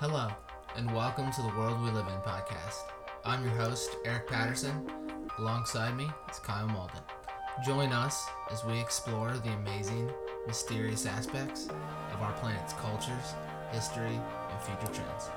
Hello, and welcome to the World We Live In podcast. I'm your host, Eric Patterson. Alongside me is Kyle Malden. Join us as we explore the amazing, mysterious aspects of our planet's cultures, history, and future trends.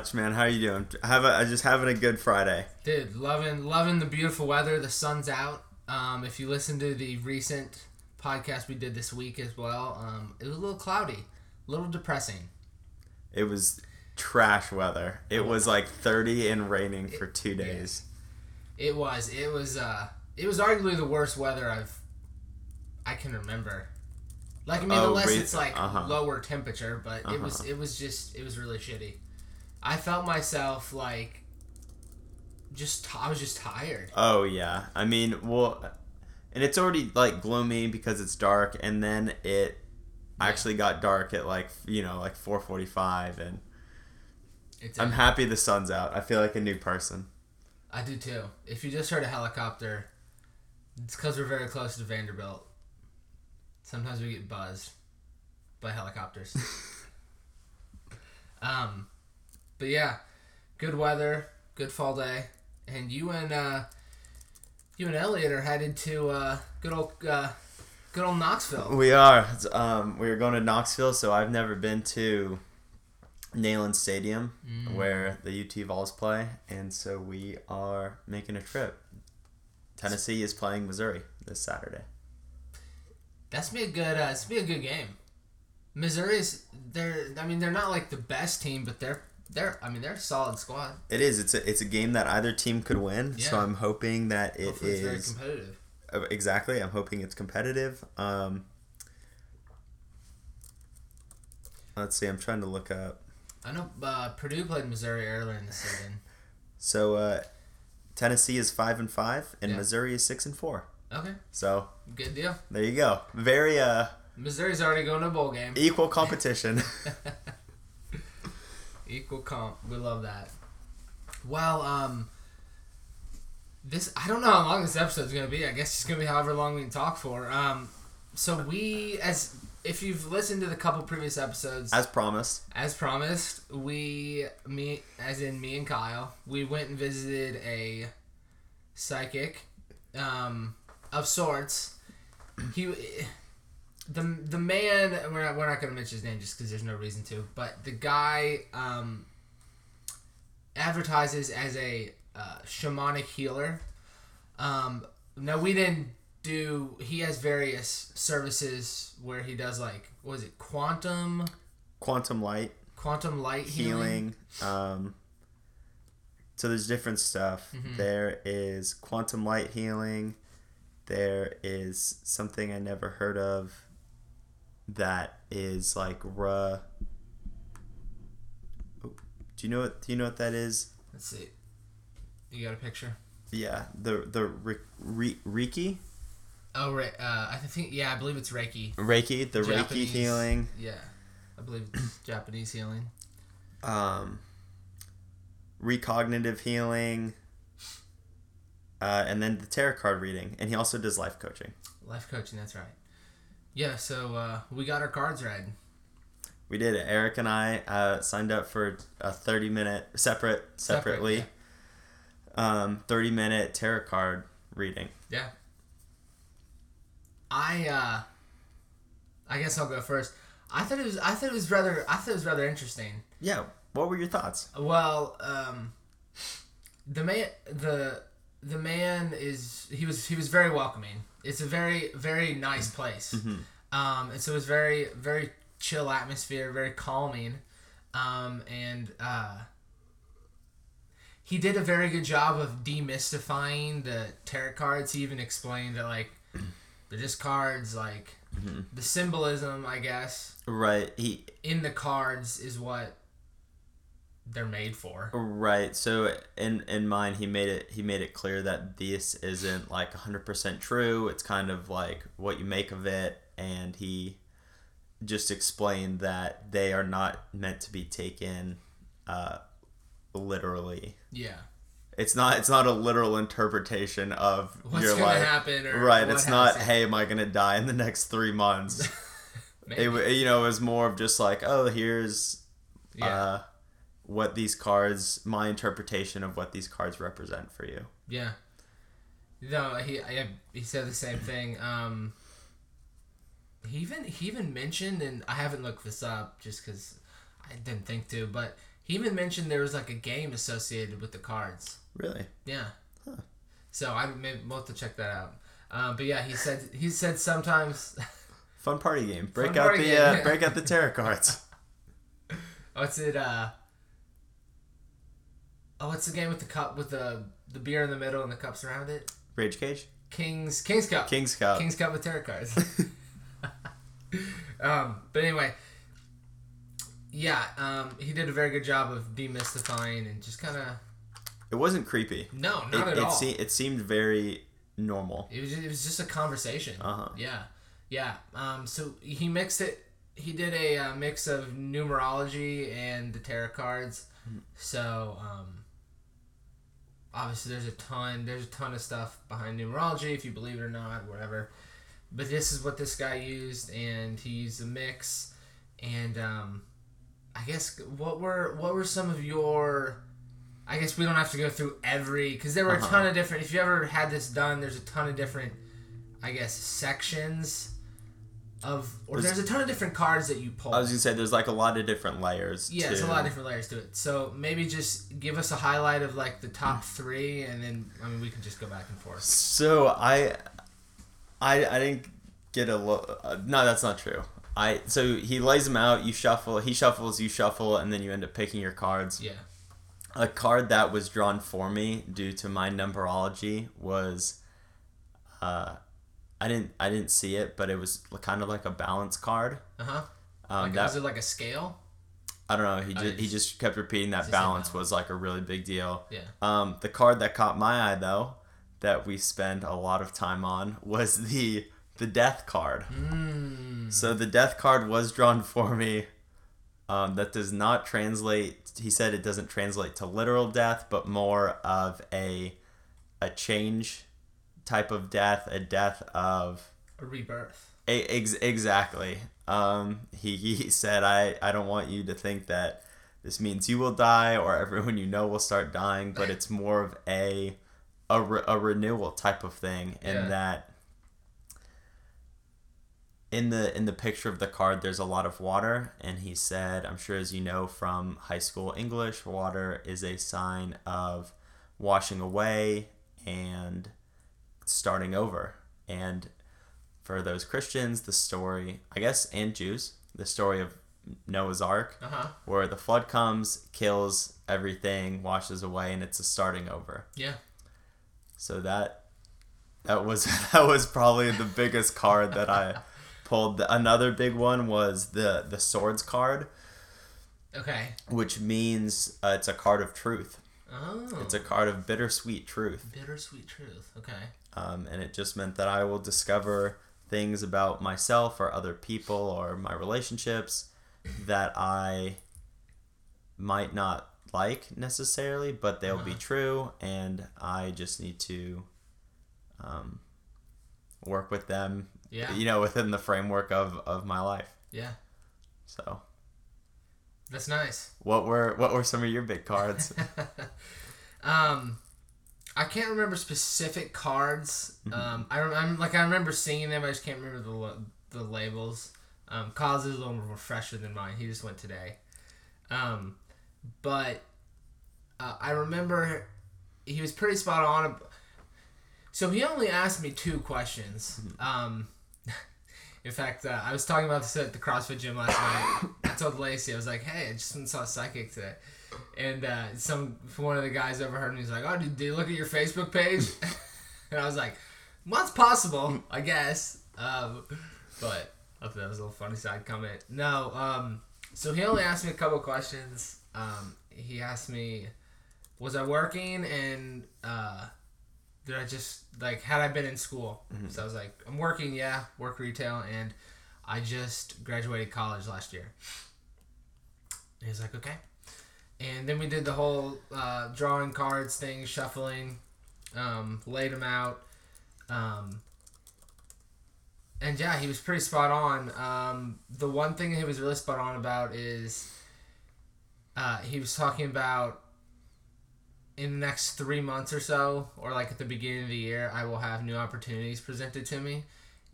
Much, man. How you doing? Have a just having a good Friday. Dude, loving loving the beautiful weather. The sun's out. Um, if you listen to the recent podcast we did this week as well, um, it was a little cloudy, a little depressing. It was trash weather. It was like 30 and raining for 2 days. It was. It was. Uh, it was arguably the worst weather I've I can remember. Like I mean, Oh, unless re- it's like uh-huh. lower temperature, but it was Uh-huh. it was just it was really shitty. I felt myself like just I was just tired. Oh yeah. I mean, well and it's already like gloomy because it's dark and then it actually got dark at like, you know, like 4:45 and It's I'm happy the sun's out. I feel like a new person. I do too. If you just heard a helicopter, it's because we're very close to Vanderbilt. Sometimes we get buzzed by helicopters. um, but yeah, good weather, good fall day, and you and uh, you and Elliot are headed to uh, good old uh, good old Knoxville. We are. Um, we are going to Knoxville, so I've never been to Neyland Stadium where the UT Vols play, and so we are making a trip. Tennessee is playing Missouri this Saturday. That's be a good. Uh, it's be a good game. Missouri's they're. I mean, they're not like the best team, but they're they're. I mean, they're a solid squad. It is. It's a it's a game that either team could win. Yeah. So I'm hoping that it Hopefully, it's very competitive. uh, exactly. I'm hoping it's competitive. Um, let's see. I'm trying to look up. I know uh, Purdue played Missouri earlier in the season. So uh, Tennessee is five and five, and Yeah. Missouri is six and four. Okay, So good deal. there you go. Very uh Missouri's already going to a bowl game. equal competition. Equal comp. We love that. Well, um, this I don't know how long this episode's gonna be. I guess it's gonna be however long we can talk for. Um, so we as if you've listened to the couple previous episodes, As promised. As promised, we me as in me and Kyle, we went and visited a psychic um, of sorts. He the the man we're not, we're not going to mention his name just because there's no reason to, but the guy um, advertises as a uh, shamanic healer. Um, no, we didn't do. He has various services where he does like what is it quantum Quantum light quantum light healing. healing. Um so there's different stuff. Mm-hmm. There is quantum light healing. There is something I never heard of that is like ra Oh, Do you know what do you know what that is? Let's see. You got a picture? Yeah, the the Ri- Ri- Reiki, Oh, right. Uh, I think yeah, I believe it's Reiki. Reiki, the Reiki healing. Yeah, I believe it's Japanese healing. um, recognitive healing, uh, and then the tarot card reading. And he also does life coaching. Life coaching. That's right. Yeah. So uh, we got our cards read. We did it. Eric and I uh, signed up for a 30 minute, separate, Separate, separately, um, 30 minute tarot card reading. Yeah. I uh, I guess I'll go first. I thought it was I thought it was rather I thought it was rather interesting. Yeah. What were your thoughts? Well, um, the man the the man is he was he was very welcoming. It's a very very nice place, um, and so it was very very chill atmosphere, very calming. Um, and uh, he did a very good job of demystifying the tarot cards. He even explained that like they're just cards, like the symbolism, I guess, Right. He in the cards is what they're made for. right. So in in mine, he made it he made it clear that this isn't like hundred percent true. It's kind of like what you make of it, and he just explained that they are not meant to be taken uh, literally. Yeah. It's not. It's not a literal interpretation of What's your gonna life. happen? Or right. It's not. has- Hey, am I gonna die in the next three months? Maybe. it, you know, it was more of just like, oh, here's yeah. uh, what these cards, my interpretation of what these cards represent for you. Yeah. No, he I, he said the same thing. Um, he even he even mentioned, and I haven't looked this up just because I didn't think to, but he even mentioned there was like a game associated with the cards. Really? Yeah. So I maybe we'll have to check that out. Um, but yeah, he said he said sometimes. Fun party game. Break Fun out the uh, break out the tarot cards. what's it? Uh, oh, what's the game with the cup with the the beer in the middle and the cups around it? Rage Cage. King's King's Cup. King's Cup. King's Cup with tarot cards. um, but anyway, yeah, um, he did a very good job of demystifying and just kind of It wasn't creepy. no, It not at it, all. se- it seemed very normal. it was it was just a conversation. Uh-huh. Yeah, yeah. Um, so he mixed it. He did a uh, mix of numerology and the tarot cards. So um, obviously, there's a ton. There's a ton of stuff behind numerology, if you believe it or not, whatever. But this is what this guy used, and he used a mix. And um, I guess what were what were some of your I guess we don't have to go through every because there were a Uh-huh. ton of different. If you ever had this done, there's a ton of different, I guess, sections of or There's- there's, a ton of different cards that you pull. I was gonna say there's like a lot of different layers. yeah, it's a lot of different layers to it. So maybe just give us a highlight of like the top three, and then I mean we can just go back and forth. So I, I, I didn't get a lo- uh, no. That's not true. I so he lays them out. You shuffle. He shuffles. You shuffle, and then you end up picking your cards. Yeah. A card that was drawn for me due to my numberology was, uh, I didn't I didn't see it, but it was kind of like a balance card. Uh huh. Um, like, that was it like a scale? I don't know. He Oh, just, he just kept repeating that balance balance. was like a really big deal. Yeah. Um, the card that caught my eye though, that we spend a lot of time on, was the the death card. Mm. So the death card was drawn for me. Um, that does not translate. He said it doesn't translate to literal death, but more of a a change type of death, a death of A rebirth. E- Ex- exactly. Um, he, he said, I, I don't want you to think that this means you will die or everyone you know will start dying, but it's more of a a, re- a renewal type of thing, in Yeah. that in the in the picture of the card there's a lot of water and he said i'm sure as you know from high school english water is a sign of washing away and starting over and for those Christians, the story, I guess, and Jews, the story of Noah's Ark, Uh huh. where the flood comes, kills everything, washes away, and it's a starting over. Yeah. So that that was that was probably the biggest card that I pulled. The- Another big one was the the swords card, Okay. which means uh, it's a card of truth. Oh. It's a card of bittersweet truth. bittersweet truth. Okay. Um, and it just meant that I will discover things about myself or other people or my relationships that I might not like necessarily, but they'll be Uh-huh. true, and I just need to um, work with them, Yeah. you know, within the framework of, of my life. Yeah. So, That's nice. what were what were some of your big cards? um, I can't remember specific cards. Um, I I'm like I remember seeing them. I just can't remember the the labels. Um, Kyle's is a little more fresher than mine. He just went today. Um, but uh, I remember he was pretty spot on. So he only asked me two questions. Um, in fact, uh, I was talking about this at the CrossFit gym last night. I told Lacey, I was like, hey, I just went and saw a psychic today. And uh, some one of the guys overheard me. He's like, "Oh, did, did you look at your Facebook page?" and I was like, "Well, it's possible, I guess." Um, but I thought that was a little funny side comment. No, um, so he only asked me a couple questions. Um, he asked me, "Was I working?" and uh, did I just like had I been in school? So I was like, "I'm working, yeah, work retail, and I just graduated college last year." And he was like, "Okay." And then we did the whole uh, drawing cards thing, shuffling, um, laid them out. Um, and yeah, he was pretty spot on. Um, the one thing he was really spot on about is uh, he was talking about in the next three months or so, or like at the beginning of the year, I will have new opportunities presented to me.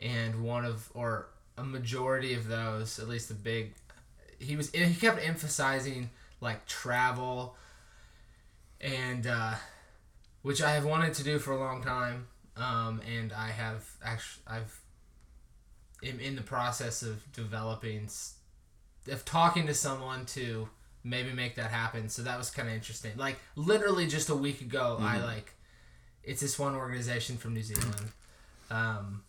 And one of, or a majority of those, at least the big, he was, he kept emphasizing like travel and, uh, which I have wanted to do for a long time. Um, and I have actually, I've, am in the process of developing, of talking to someone to maybe make that happen. So that was kind of interesting. Like literally just a week ago, I like, it's this one organization from New Zealand. Um,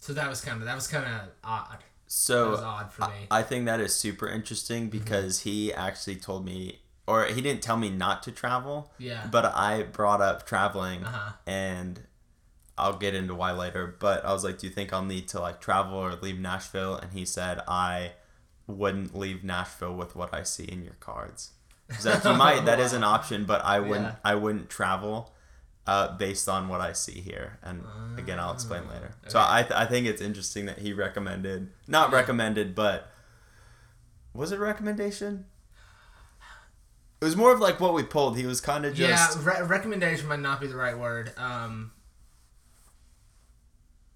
so that was kind of that was kind of odd. That So was odd for I, me. I think that is super interesting because he actually told me, or he didn't tell me not to travel, Yeah. but I brought up traveling, Uh-huh. and I'll get into why later. But I was like, "Do you think I'll need to like travel or leave Nashville?" And he said, "I wouldn't leave Nashville with what I see in your cards." That you might that is an option, but I wouldn't Yeah. I wouldn't travel. Uh, based on what I see here, and again, I'll explain Ah, later. So I, th- I think it's interesting that he recommended, not recommended, but was it recommendation? It was more of like what we pulled. He was kind of just yeah, re- recommendation might not be the right word. Um,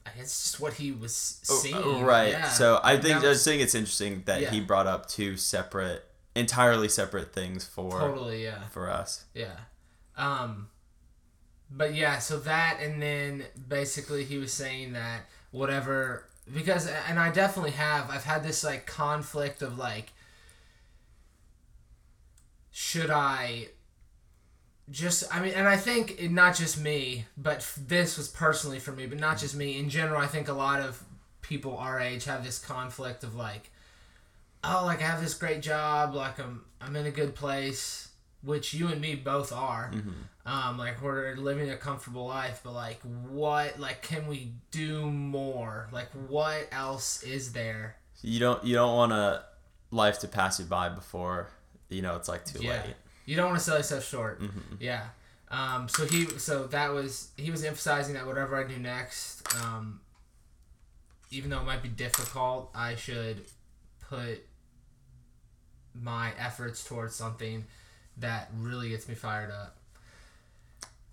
I guess it's just what he was Oh, seeing. uh, right. Yeah. So I think I was- just think it's interesting that Yeah. he brought up two separate, entirely separate things for totally, yeah. for us. Yeah. Um but yeah, so that and then basically he was saying that whatever because and I definitely have I've had this like conflict of like should I just I mean and I think it, not just me, but this was personally for me, but not just me in general, I think a lot of people our age have this conflict of like oh like I have this great job, like I'm I'm in a good place, which you and me both are. Um, like we're living a comfortable life, but like what like can we do more? Like what else is there? You don't you don't want a life to pass you by before you know it's like too Yeah. late. You don't want to sell yourself short. Mm-hmm. Yeah. Um, so he so that was he was emphasizing that whatever I do next, um, even though it might be difficult, I should put my efforts towards something that really gets me fired up.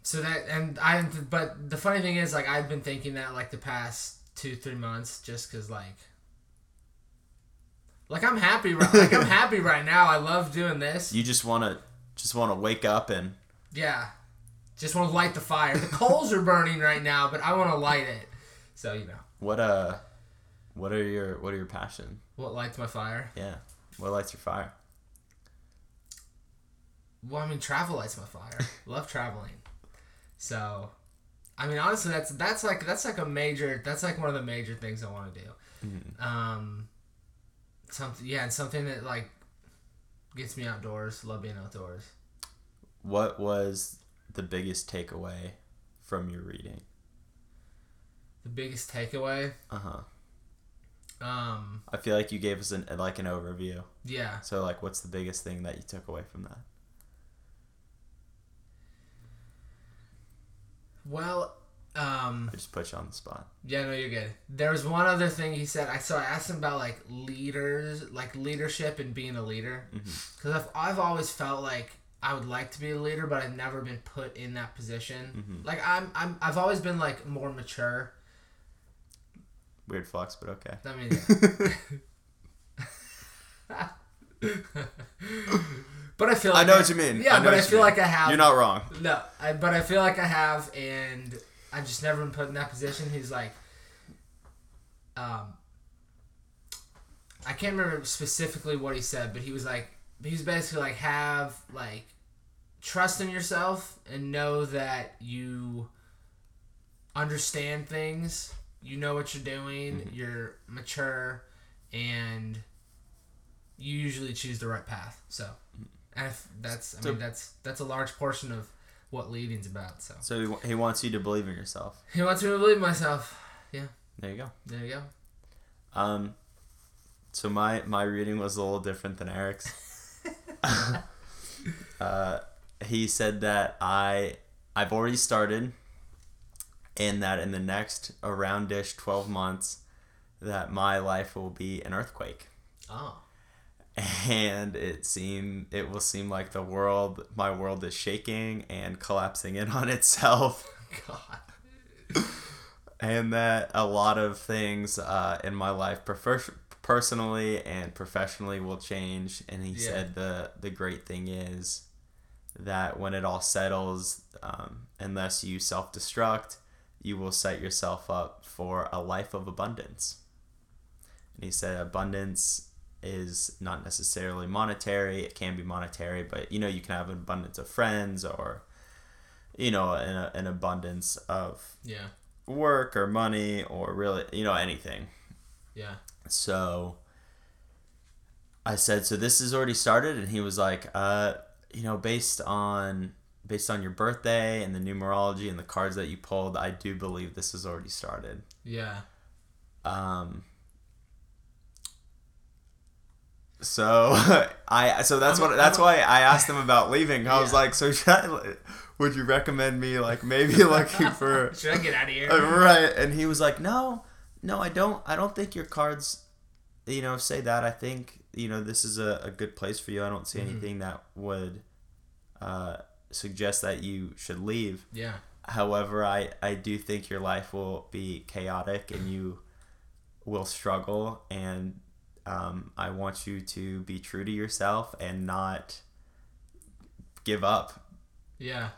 So that and I but the funny thing is like I've been thinking that like the past two three months just because like like I'm happy ri- like I'm happy right now. I love doing this. You just want to just want to wake up and Yeah. Just want to light the fire. The coals are burning right now, but I want to light it. So, you know, what uh what are your what are your passion? what lights my fire? Yeah. What lights your fire? Well, I mean, travel lights my fire. Love traveling. So, I mean, honestly, that's that's like that's like a major that's like one of the major things I want to do. Um, something yeah, and something that like gets me outdoors. Love being outdoors. What was the biggest takeaway from your reading? The biggest takeaway. Uh-huh. Um, I feel like you gave us an like an overview. yeah. So like what's the biggest thing that you took away from that? Well, um, I just put you on the spot. Yeah, no, you're good. There was one other thing he said. I so I asked him about like leaders, like leadership and being a leader, because I've I've always felt like I would like to be a leader, but I've never been put in that position. Like I'm I'm I've always been like more mature. Weird flex, but okay. I mean, but I feel like I know what you mean. Yeah, I but I feel mean. like I have. You're not wrong. No, I, but I feel like I have, and I've just never been put in that position. He's like, um, I can't remember specifically what he said, but he was like, he was basically like, have like trust in yourself and know that you understand things. You know what you're doing. You're mature, and you usually choose the right path. So, and that's I mean that's that's a large portion of what leading's about. So So he, he wants you to believe in yourself. he wants me to believe in myself. Yeah. There you go. There you go. Um, so my my reading was a little different than Eric's. uh, he said that I I've already started, and that in the next aroundish twelve months, that my life will be an earthquake, Oh. And it seem it will seem like the world my world is shaking and collapsing in on itself God. and that a lot of things uh, in my life prefer- personally and professionally will change and he Yeah. said the the great thing is that when it all settles um, unless you self-destruct you will set yourself up for a life of abundance and he said abundance is not necessarily monetary it can be monetary but you know you can have an abundance of friends or you know an, an abundance of Yeah. work or money or really you know anything Yeah. so i said so this has already started and he was like uh you know based on based on your birthday and the numerology and the cards that you pulled i do believe this has already started Yeah. um so i so that's what that's why i asked them about leaving i was like so should I, would you recommend me like maybe looking for Should I get out of here? Uh, right and he was like no no i don't i don't think your cards you know say that i think you know this is a, a good place for you i don't see Mhm. anything that would uh, suggest that you should leave Yeah. however i i do think your life will be chaotic and you will struggle and um, i want you to be true to yourself and not give up Yeah.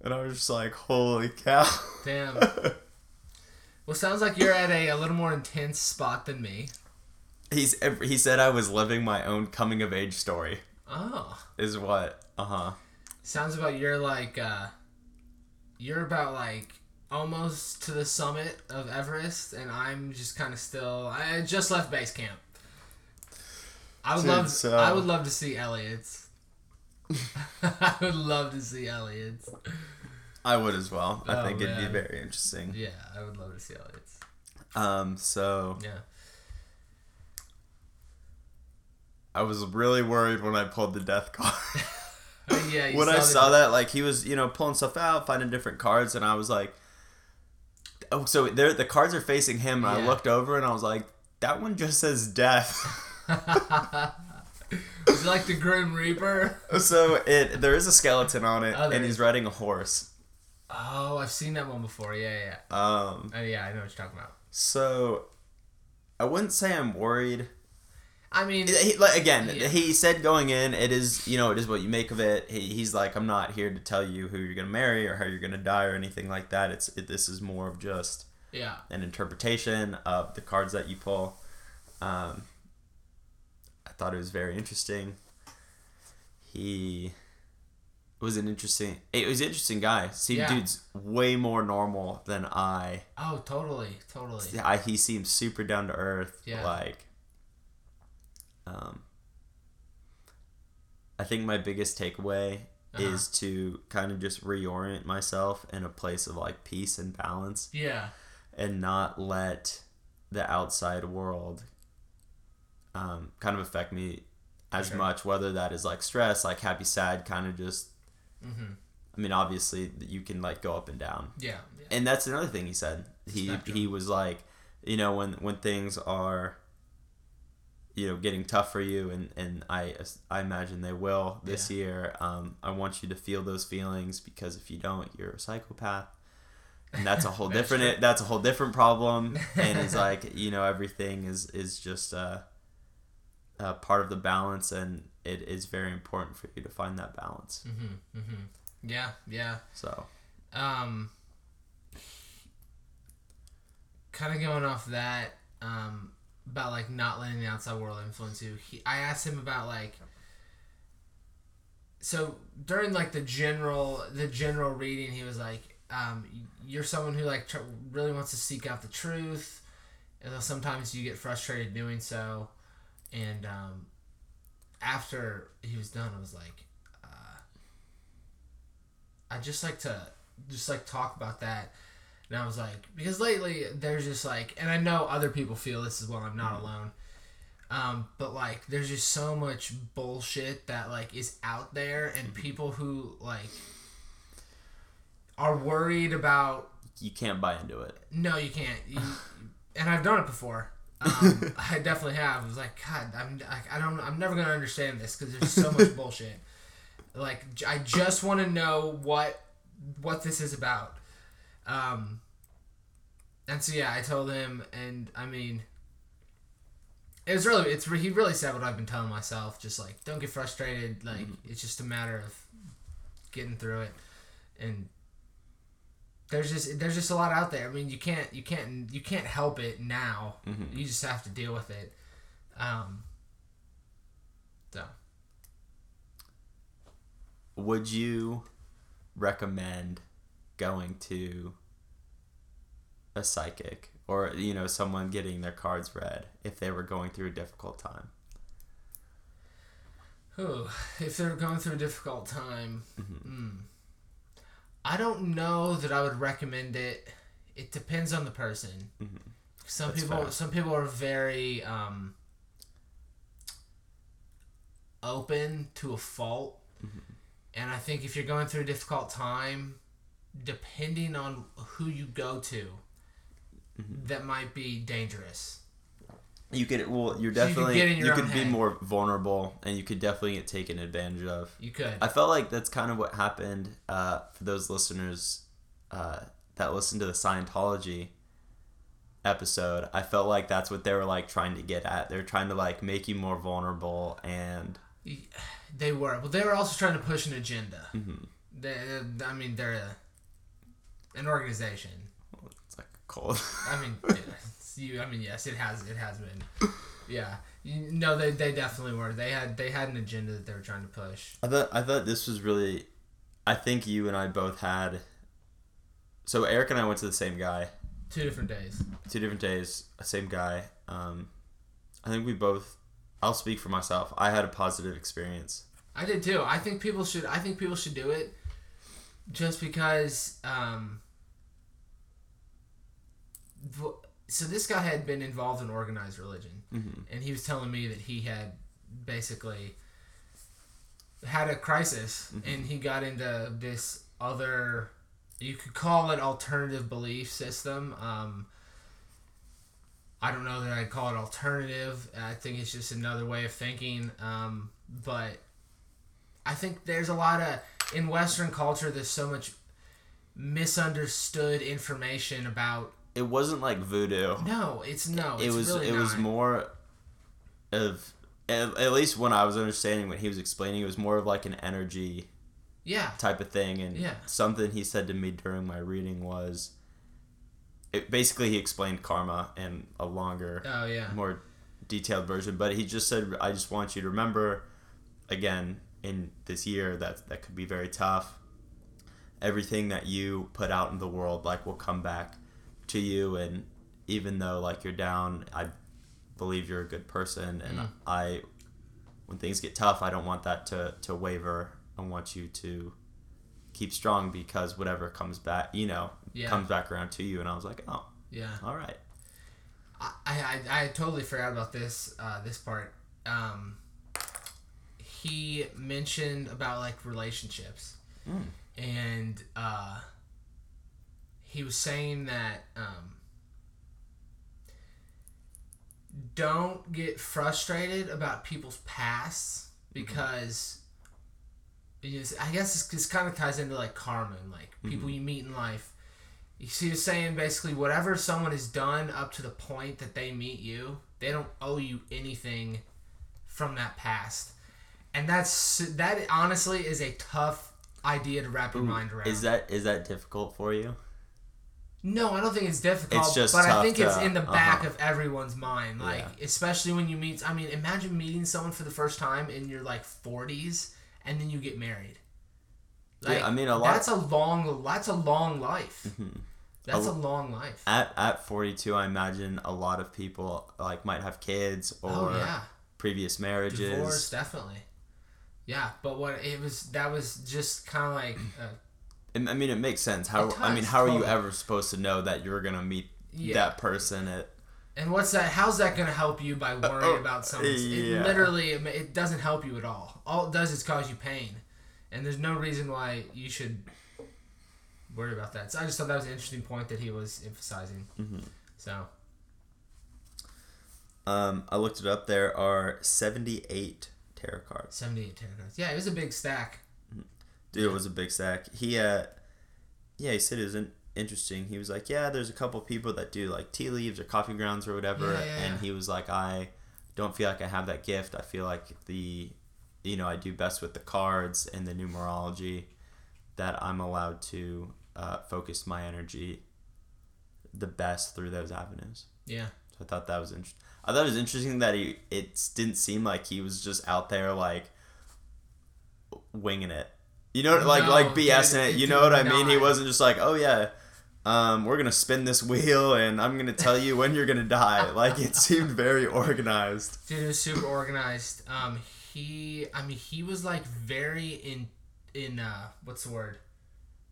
and i was just like holy cow Damn. Well, sounds like you're at a, a little more intense spot than me. He's he said I was living my own coming of age story. Oh. Is what? Uh huh. Sounds about you're like uh you're about like almost to the summit of Everest and I'm just kind of still I just left base camp. I would love so- I would love to see Elliot's. I would love to see Elliot's. I would as well. I Oh, think it'd be very interesting. Yeah, I would love to see Elliot's. Um. So Yeah. I was really worried when I pulled the death card. Oh, yeah, you when I the- saw that, like he was, you know, pulling stuff out, finding different cards, and I was like, "Oh, so there, the cards are facing him." And I looked over, and I was like, "That one just says death." Is it like the Grim Reaper? so it there is a skeleton on it, Oh, and he's riding a horse. Oh, I've seen that one before. Yeah, yeah. Um. yeah. Oh, yeah, I know what you're talking about. So I wouldn't say I'm worried. I mean, He, like, again, Yeah. he said going in, it is you know it is what you make of it. He, he's like, I'm not here to tell you who you're gonna marry or how you're gonna die or anything like that. It's it, this is more of just yeah. an interpretation of the cards that you pull. Um, thought it was very interesting. He was an interesting. It was an interesting guy. See, Yeah. dude's way more normal than I. Oh, totally, totally. I he seems super down to earth. Yeah. Like, um, I think my biggest takeaway Uh-huh. is to kind of just reorient myself in a place of like peace and balance Yeah, and not let the outside world um, kind of affect me as Sure. much whether that is like stress like happy sad kind of just mm-hmm. i mean obviously you can like go up and down yeah, yeah. and that's another thing he said he Spectrum. he was like you know when when things are you know getting tough for you and and i i imagine they will this Yeah. year um i want you to feel those feelings because if you don't you're a psychopath and that's a whole That's different true. that's a whole different problem and it's like you know everything is is just a, a part of the balance and it is very important for you to find that balance Mm-hmm, mm-hmm. Yeah, yeah. so Um, kind of going off that, um, about like not letting the outside world influence you. He, I asked him about like so during like the general the general reading, he was like, um, "You're someone who like tr- really wants to seek out the truth, and sometimes you get frustrated doing so." And um, after he was done, I was like, uh, "I just like to just like talk about that." And I was like, because lately there's just like, and I know other people feel this as well. I'm not alone. Um, but like, there's just so much bullshit that like is out there, and people who like are worried about. You can't buy into it. No, you can't. You, and I've done it before. Um, I definitely have. I was like, God, I'm, I, I don't, I'm never gonna understand this because there's so much bullshit. Like, j- I just want to know what, what this is about. Um, and so yeah, I told him, and I mean, it was really, it's he really said what I've been telling myself, just like don't get frustrated. Like it's just a matter of getting through it, and there's just there's just a lot out there. I mean, you can't you can't you can't help it now. Mhm. You just have to deal with it. Um, so Would you recommend going to a psychic or you know someone getting their cards read if they were going through a difficult time? Ooh, if they're going through a difficult time, mm, I don't know that I would recommend it. It depends on the person. Mhm. Some That's people, fair. some people are very um, open to a fault, Mm-hmm. and I think if you're going through a difficult time, depending on who you go to, Mm-hmm. that might be dangerous. You could well, you're So you could definitely get in you could be more vulnerable and you could definitely get taken advantage of. You could. I felt like that's kind of what happened uh, for those listeners uh, that listened to the Scientology episode. I felt like that's what they were like trying to get at. They're trying to like make you more vulnerable and They were, Well, they were also trying to push an agenda. Mhm. They, I mean, they're a, an organization. it's like cold. I mean, you. I mean, yes, it has. It has been. Yeah. You, no, they, they definitely were. They had they had an agenda that they were trying to push. I thought I thought this was really. I think you and I both had. So Eric and I went to the same guy, Two different days. two different days, same guy. Um, I think we both. I'll speak for myself. I had a positive experience. I did too. I think people should. I think people should do it, just because. Um, so this guy had been involved in organized religion, Mm-hmm. and he was telling me that he had basically had a crisis, and he got into this other. You could call it alternative belief system. Um, I don't know that I'd call it alternative. I think it's just another way of thinking. Um, but I think there's a lot of in Western culture. There's so much misunderstood information about. It wasn't like voodoo. No, it's no. It's it was Really it was more of at, at least when I was understanding what he was explaining, it was more of like an energy Yeah. type of thing. And Yeah. something he said to me during my reading was, it, basically he explained karma in a longer, Oh yeah. more detailed version. But he just said, I just want you to remember, again, in this year that that could be very tough. Everything that you put out in the world, like, will come back to you, and even though like you're down, I believe you're a good person, and Mm. I, when things get tough, I don't want that to to waver. I want you to keep strong because whatever comes back, you know, Yeah. comes back around to you. And I was like, oh, Yeah. all right. I, I, I totally forgot about this uh, this part. Um, he mentioned about like relationships, Mm. and uh, he was saying that um, don't get frustrated about people's pasts because it's- I guess this, this kind of ties into like karma and like people you meet in life. See, he's saying basically whatever someone has done up to the point that they meet you, they don't owe you anything from that past, and that's that. Honestly, is a tough idea to wrap your mind around. Is that is that difficult for you? No, I don't think it's difficult. It's just but I think it's in the back uh-huh. of everyone's mind. Like, Yeah. especially when you meet. I mean, imagine meeting someone for the first time in your like 40s, and then you get married. Yeah, I mean, a lot- Mm-hmm. That's a long. That's a long life. That's A- a long life. At at 42, I imagine a lot of people like might have kids or oh yeah, previous marriages. divorce definitely. Yeah, but what it was that was just kind of like. Uh, I mean, it makes sense. How I mean, how are you ever supposed to know that you're gonna meet Yeah. that person at? And what's that? How's that going to help you by worrying oh, about something? Yeah. literally, it, ma- it doesn't help you at all. All it does is cause you pain, and there's no reason why you should worry about that. So I just thought that was an interesting point that he was emphasizing. Mm-hmm. So Um, I looked it up. There are 78 tarot cards. 78 tarot cards. Yeah, it was a big stack. Dude, it was a big sack. He uh, yeah, he said it was in- interesting. He was like, yeah, there's a couple people that do like tea leaves or coffee grounds or whatever, Yeah, yeah, and he was like, I don't feel like I have that gift. I feel like the, you know, I do best with the cards and the numerology, that I'm allowed to uh, focus my energy the best through those avenues. Yeah. So I thought that was interesting. I thought it was interesting that he it didn't seem like he was just out there like winging it. You know, like No, like BSing it. You know what I mean? He wasn't just like, oh yeah, um, we're gonna spin this wheel and I'm gonna tell you when you're gonna die. Like it seemed very organized. Dude, it was super organized. Um, he, I mean, he was like very in, in uh, what's the word?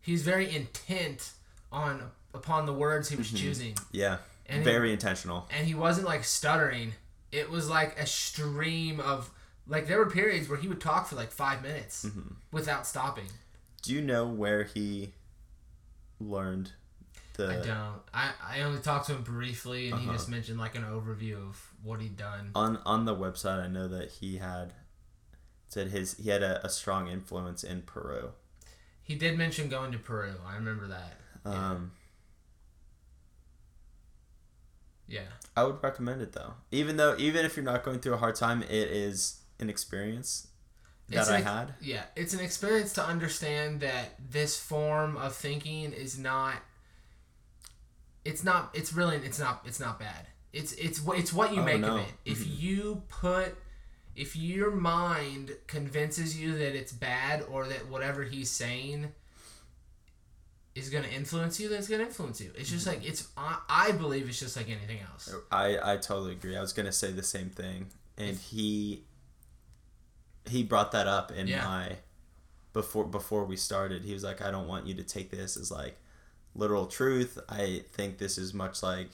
He's very intent on upon the words he was choosing. Yeah, And he- very intentional. and he wasn't like stuttering. It was like a stream of like there were periods where he would talk for like five minutes Mm-hmm. without stopping. Do you know where he learned the? I don't. I, I only talked to him briefly, and he Uh-huh. just mentioned like an overview of what he'd done. on on the website i know that he had said his he had a, a strong influence in peru He did mention going to Peru. I remember that. um Yeah. i would recommend it though even though even if you're not going through a hard time it is an experience that i had Yeah, it's an experience to understand that this form of thinking is not. It's not. It's really. It's not. It's not bad. It's it's what it's what you Oh, make no. of it. If mm-hmm. you put, if your mind convinces you that it's bad or that whatever he's saying is going to influence you, then it's going to influence you. It's just mm-hmm. like it's. I, I believe it's just like anything else. i i totally agree i was gonna say the same thing and he he brought that up in Yeah. my before before we started he was like i don't want you to take this as like literal truth i think this is much like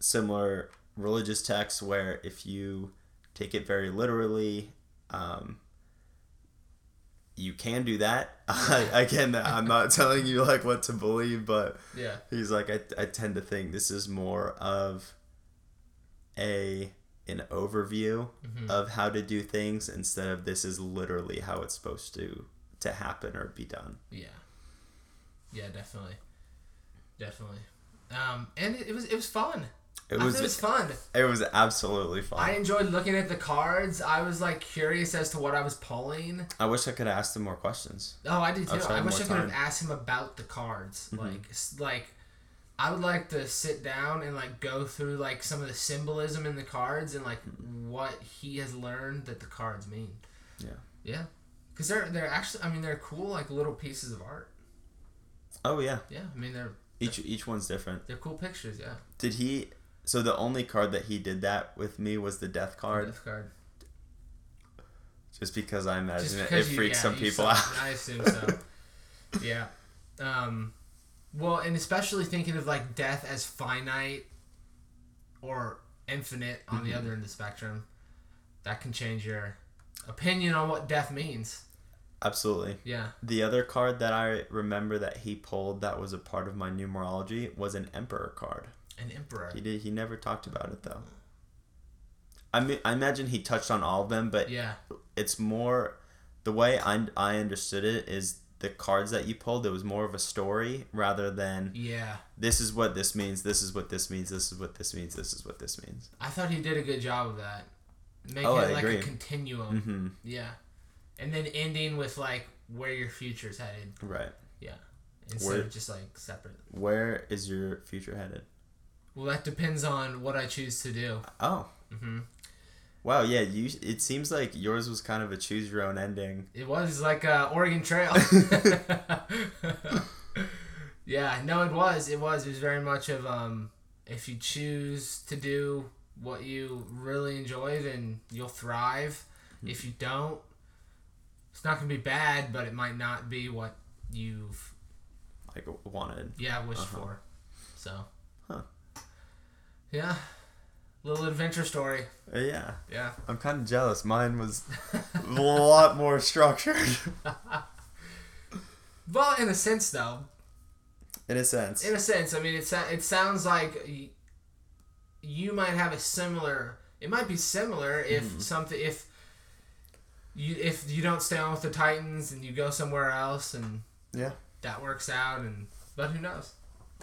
similar religious texts where if you take it very literally um you can do that again i'm not telling you like what to believe but Yeah. he's like I, I tend to think this is more of a an overview Mm-hmm. of how to do things instead of this is literally how it's supposed to to happen or be done Yeah. Yeah, definitely. Definitely. Um, and it, it was it was fun. it was it was fun. it was absolutely fun I enjoyed looking at the cards. I was like curious as to what I was pulling. I wish i could have asked him more questions Oh, I did too. I wish I could have time. Mm-hmm. asked him about the cards. Like, s- like, I would like to sit down and like go through like some of the symbolism in the cards and like what he has learned that the cards mean. Yeah. Yeah. Because they're they're actually I mean they're cool like little pieces of art. oh yeah Yeah. I mean they're each each one's different they're cool pictures. Yeah. did he so the only card that he did that with me was the death card Death card. just because i imagine Just it, it because you- freaks yeah, some people saw- out I assume so. yeah. Um, well, and especially thinking of like death as finite or infinite on Mm-hmm. the other end of the spectrum, that can change your opinion on what death means. absolutely Yeah. The other card that I remember that he pulled that was a part of my numerology was an Emperor card. An emperor. He did. He never talked about it though. I mean, I imagine he touched on all of them, but Yeah. it's more the way I I understood it is the cards that you pulled. It was more of a story rather than Yeah. this is what this means. This is what this means. This is what this means. This is what this means. I thought he did a good job of that. Making Oh, it like agree. a continuum. Mm-hmm. Yeah. And then ending with like where your future's headed. Right. Yeah. instead Where- of just like separate. Where is your future headed? Well, that depends on what I choose to do. Oh, hmm wow. Yeah, you. It seems like yours was kind of a choose your own ending. It was like uh, Oregon Trail. yeah, no, it was. It was. It was very much of um, if you choose to do what you really enjoy, then you'll thrive. If you don't, it's not gonna be bad, but it might not be what you've Like wanted. yeah wished Uh-huh. for. So, Huh. yeah, little adventure story. Uh, yeah, Yeah. I'm kind of jealous. Mine was a lot more structured. Well, in a sense, though, In a sense. in a sense, I mean, it it sounds like you might have a similar. It might be similar if Mm-hmm. something if you if you don't stay on with the Titans and you go somewhere else and Yeah. that works out and but who knows?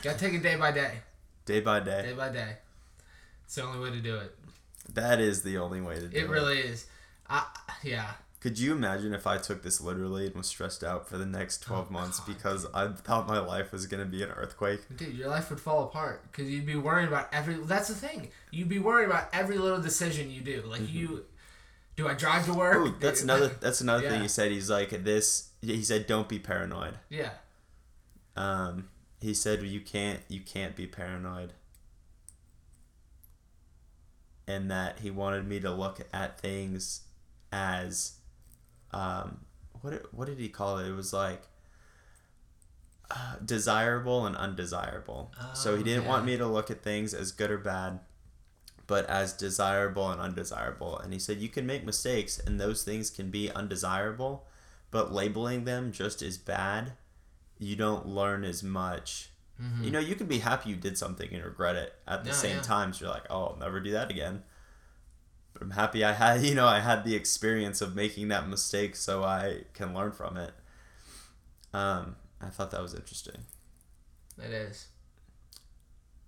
Got to take it day by day, Day by day. day by day. It's the only way to do it. That is the only way to do it. It really is. I yeah. Could you imagine if I took this literally and was stressed out for the next 12 Oh, months God, because I thought my life was going to be an earthquake? Dude, your life would fall apart because you'd be worrying about every. That's the thing. You'd be worried about every little decision you do. Like you, do I drive to work? Ooh, that's another that's another Yeah. thing he said. He's like this he said don't be paranoid. Yeah. Um he said you can't you can't be paranoid. And that he wanted me to look at things as um what what did he call it? It was like uh, desirable and undesirable. so he Oh, didn't want me to look at things as good or bad, but as desirable and undesirable. And he said you can make mistakes and those things can be undesirable, but labeling them just as bad, you don't learn as much. You know, you can be happy you did something and regret it at the Yeah, same yeah. time. So you're like, oh, I'll never do that again. But I'm happy I had, you know, I had the experience of making that mistake so I can learn from it. Um, I thought that was interesting. It is.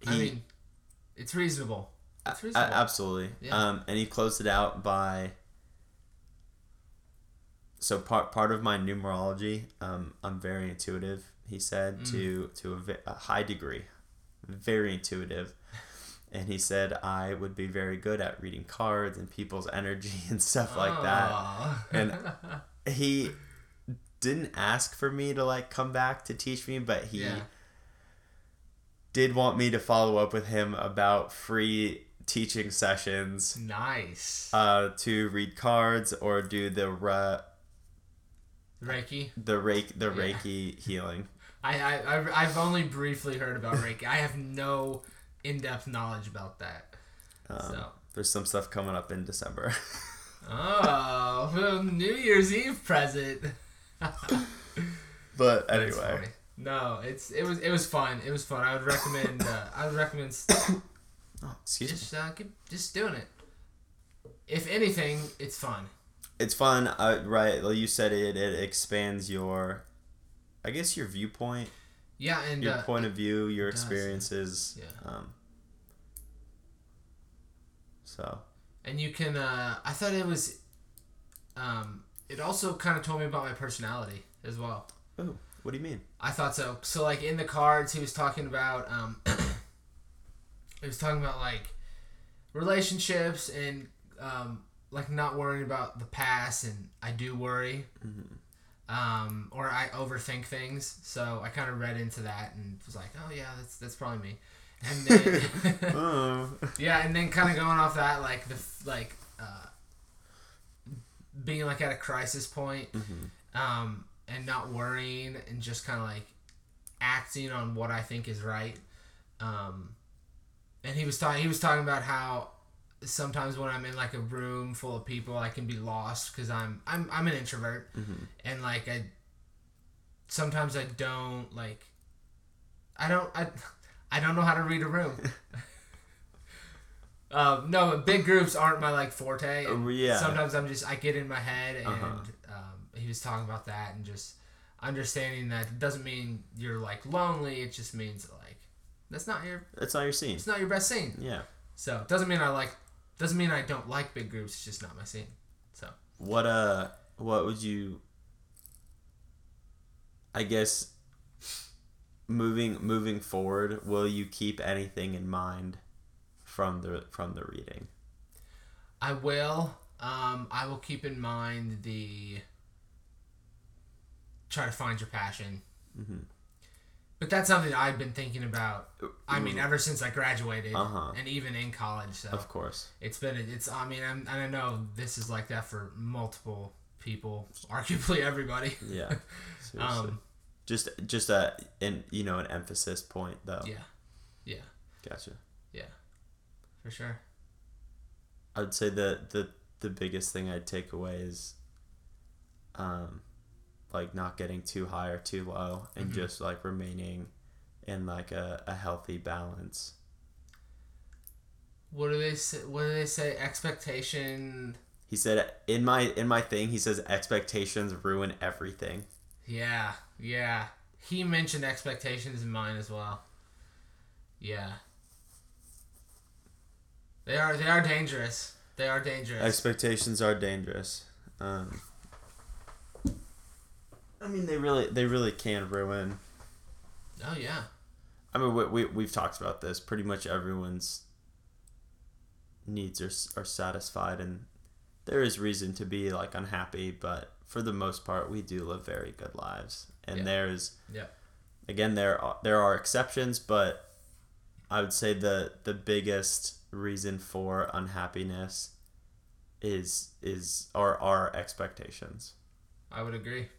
I mean, it's reasonable. It's A- reasonable. absolutely. Yeah. Um, and he closed it out by. So part part of my numerology, um, I'm very intuitive. He said Mm. to to a, a high degree, very intuitive, and he said I would be very good at reading cards and people's energy and stuff like that. Aw. And- He didn't ask for me to like come back to teach me, but he yeah. did want me to follow up with him about free teaching sessions Nice. uh, to read cards or do the ra- Reiki. the reiki the Yeah. reiki healing. I, I, I've only briefly heard about Reiki. I have no in depth knowledge about that. Um, So. There's some stuff coming up in December. Oh, well, New Year's Eve present. but anyway. No, it's it was it was fun. It was fun. I would recommend. Uh, I would recommend s- oh, excuse me. just uh, keep, just doing it. If anything, it's fun. It's fun, uh, right? Like you said, it it expands your, I guess your viewpoint, Yeah, and your uh, point of view, your does. experiences. Yeah. Um. So and you can. Uh, I thought it was. Um, it also kind of told me about my personality as well. oh, what do you mean? I thought so. So like in the cards, he was talking about um, he was talking about like relationships and um, like not worrying about the past, and I do worry, um, or I overthink things. So I kind of read into that and was like, oh yeah, that's that's probably me. And then oh. yeah, and then kind of going off that, like the like uh, being like at a crisis point, um, and not worrying and just kind of like acting on what I think is right. Um, and he was talking. He was talking about how sometimes when I'm in like a room full of people, I can be lost because I'm I'm I'm an introvert, and like I sometimes I don't like I don't I I don't know how to read a room. um, no, big groups aren't my like forte. Uh, yeah. Sometimes I'm just I get in my head, and Uh-huh. um, he was talking about that and just understanding that it doesn't mean you're like lonely. It just means like that's not your That's not your scene. it's not your best scene. Yeah. So it doesn't mean I like doesn't mean I don't like big groups. It's just not my scene. So What uh what would you I guess moving moving forward, will you keep anything in mind from the from the reading? I will. Um, I will keep in mind the try to find your passion. Mhm. But that's something I've been thinking about. I mean, ever since I graduated, Uh-huh. and even in college. So Of course. it's been. It's. I mean, I'm, and I know this is like that for multiple people, arguably everybody. Yeah. Um, just just a in you know an emphasis point though. yeah, yeah, Gotcha. Yeah, for sure. I would say that the the biggest thing I'd take away is um like not getting too high or too low and Mhm. just like remaining in like a, a healthy balance. What do they say? What do they say? Expectation. He said in my in my thing he says expectations ruin everything. Yeah, yeah. He mentioned expectations in mine as well. Yeah. They are they are dangerous. They are dangerous. Expectations are dangerous. Um I mean they really they really can ruin oh yeah. I mean, we, we we've talked about this. Pretty much everyone's needs are are satisfied, and there is reason to be like unhappy. But for the most part, we do live very good lives, and Yeah. there's Yeah. again there are, there are exceptions, but I would say the the biggest reason for unhappiness is is are our expectations I would agree.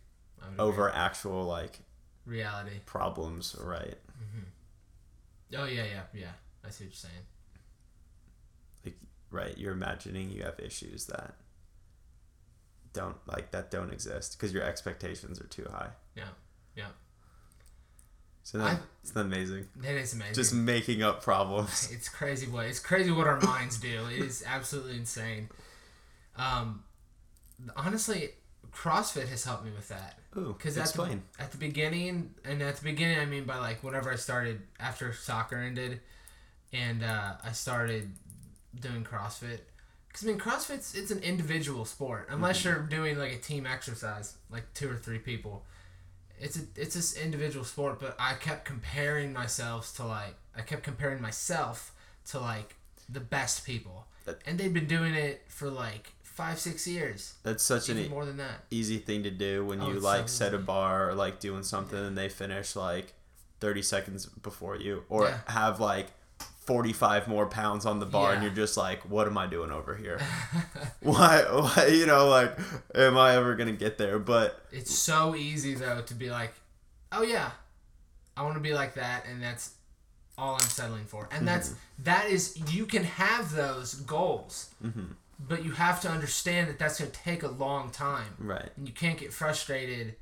Over actual like reality. problems, right? Oh yeah, yeah, yeah. I see what you're saying. Like, right you're imagining you have issues that don't like that don't exist because your expectations are too high Yeah, yeah. so that, I- it's not amazing That is amazing. just making up problems it's crazy what it's crazy what our minds do. It is absolutely insane. Um, honestly, CrossFit has helped me with that. Ooh Because at the, at the beginning, and at the beginning, I mean by like whenever I started after soccer ended, and uh, I started doing CrossFit. Because I mean, CrossFit's it's an individual sport unless you're doing like a team exercise, like two or three people. It's a it's this individual sport, but I kept comparing myself to like I kept comparing myself to like the best people, and they've been doing it for like five six years, that's such an even more than that. easy thing to do when Oh, you like so set a bar or like doing something and they finish like 30 seconds before you or Yeah. have like 45 more pounds on the bar and you're just like what am i doing over here why, why you know like am i ever gonna get there but It's so easy though to be like, oh yeah, I want to be like that, and that's all I'm settling for. And that's that is you can have those goals, Mhm. But you have to understand that that's going to take a long time, right and you can't get frustrated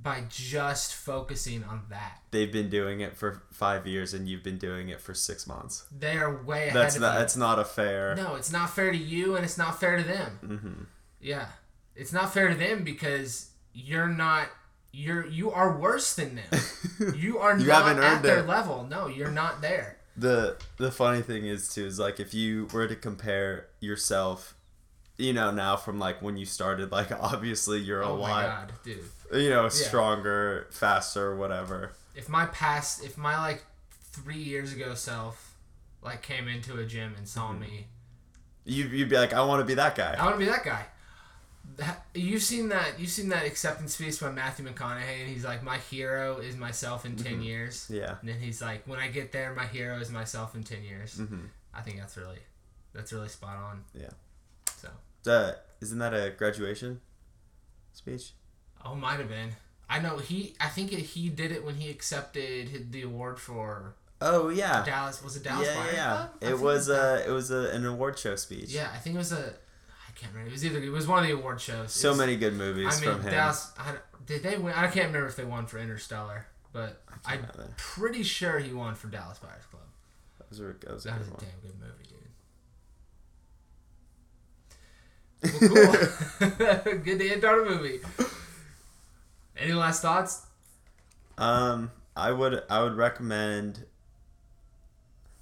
by just focusing on that. they've been doing it for five years and you've been doing it for six months. They are way ahead That's not that's not a fair. No, it's not fair to you, and it's not fair to them. hmm Yeah, it's not fair to them because you're not. You're you are worse than them. You are You not at their it. level. No, you're not there. The the funny thing is too is like if you were to compare yourself, you know now from like when you started, like obviously you're a oh my lot, god, dude. you know, stronger, faster, whatever. If my past, if my like three years ago self, like came into a gym and saw Mm-hmm. me, You you'd be like, I want to be that guy. I want to be that guy. You've seen that. You've seen that acceptance speech by Matthew McConaughey, and he's like, "My hero is myself in 10 years." Yeah. And then he's like, "When I get there, my hero is myself in ten years." hmm I think that's really, that's really spot on. Yeah. So, Uh, isn't that a graduation speech? oh, might have been. I know he. I think it, he did it when he accepted the award for Oh yeah. Dallas. Was it Dallas? yeah, yeah. Club? It was a, uh, it was a, an award show speech. Yeah, I think it was a. I can't remember. It was either. It was one of the award shows. So It's- many good movies I mean, from him. Dallas. I, did they win? I can't remember if they won for Interstellar, but I'm either. pretty sure he won for Dallas Buyers Club. That was a, that was a That good was a damn good movie, dude. Well, cool. good to end on a movie. Any last thoughts? Um, I would I would recommend.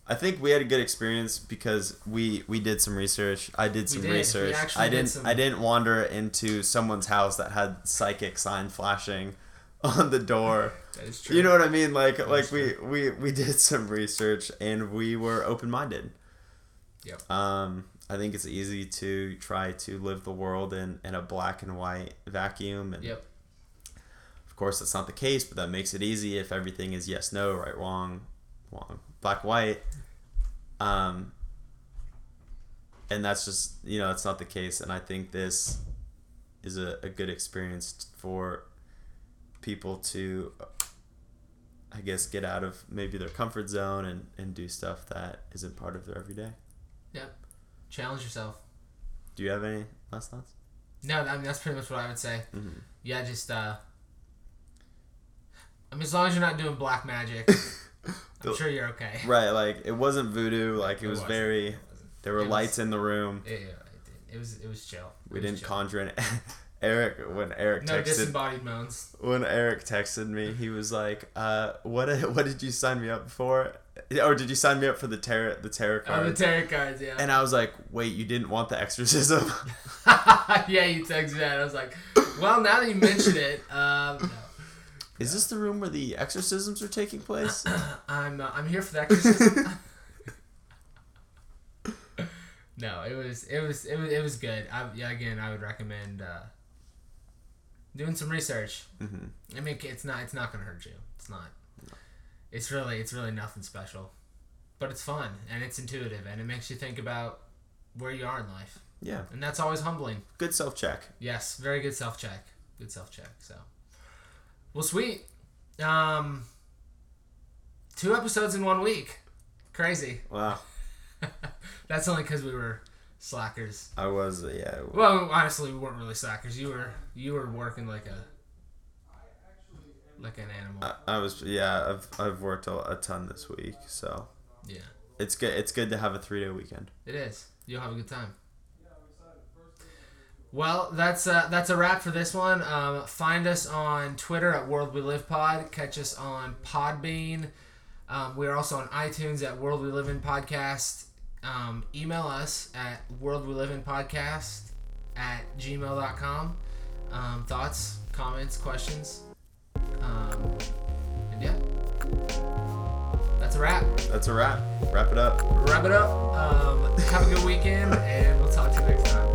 I think we had a good experience because we we did some research. I did some did. Research. I did didn't some- I didn't wander into someone's house that had psychic sign flashing on the door. That is true. You know what I mean? Like That like we, we we did some research and we were open minded. Yep. Um, I think it's easy to try to live the world in, in a black and white vacuum and Yep. of course that's not the case, but that makes it easy if everything is yes, no, right, wrong, wrong, black, white. Um and that's just you know, it's not the case and I think this is a, a good experience for people to I guess get out of maybe their comfort zone and, and do stuff that isn't part of their everyday. Yep. Challenge yourself. Do you have any last thoughts? No, I mean that's pretty much what I would say. Mm-hmm. Yeah, just uh. I mean, as long as you're not doing black magic, I'm sure you're okay. Right, like it wasn't voodoo. Like it, was wasn't. very. It. There were It was- lights in the room. It, it, was it was chill. We was didn't chill. conjure an. Eric, when Eric No texted, disembodied moans. when Eric texted me, he was like, uh, "What? What did you sign me up for? Or did you sign me up for the tarot, the tarot Oh, the card?" tarot cards, yeah. and I was like, "Wait, you didn't want the exorcism?" yeah, you texted me that. I was like, well, now that you mention it, um, no. Is this the room where the exorcisms are taking place? I'm uh, I'm here for the exorcism. no, it was it was it was it was good. I, yeah, again, I would recommend uh, doing some research. hmm I mean, it's not it's not gonna hurt you. It's not. It's really it's really nothing special, but it's fun and it's intuitive and it makes you think about where you are in life, Yeah, and that's always humbling. good self check. Yes, very good self check. Good self check. So, well, sweet. Um, two episodes in one week. Crazy. Wow, That's only because we were slackers. I was uh, yeah. Well, honestly, we weren't really slackers. You were you were working like a like an animal. I, I was yeah. I've I've worked a, a ton this week, so yeah, it's good. It's good to have a three day weekend. it is. You'll have a good time. Well, that's uh, that's a wrap for this one. Um, find us on Twitter at World We Live Pod. Catch us on Podbean. Um, we are also on iTunes at World We Live In Podcast. Um, email us at World We Live In Podcast at gmail.com. Um, thoughts, comments, questions. Um, and yeah, that's a wrap. That's a wrap. Wrap it up. Wrap it up. Um, have a good weekend, and we'll talk to you next time.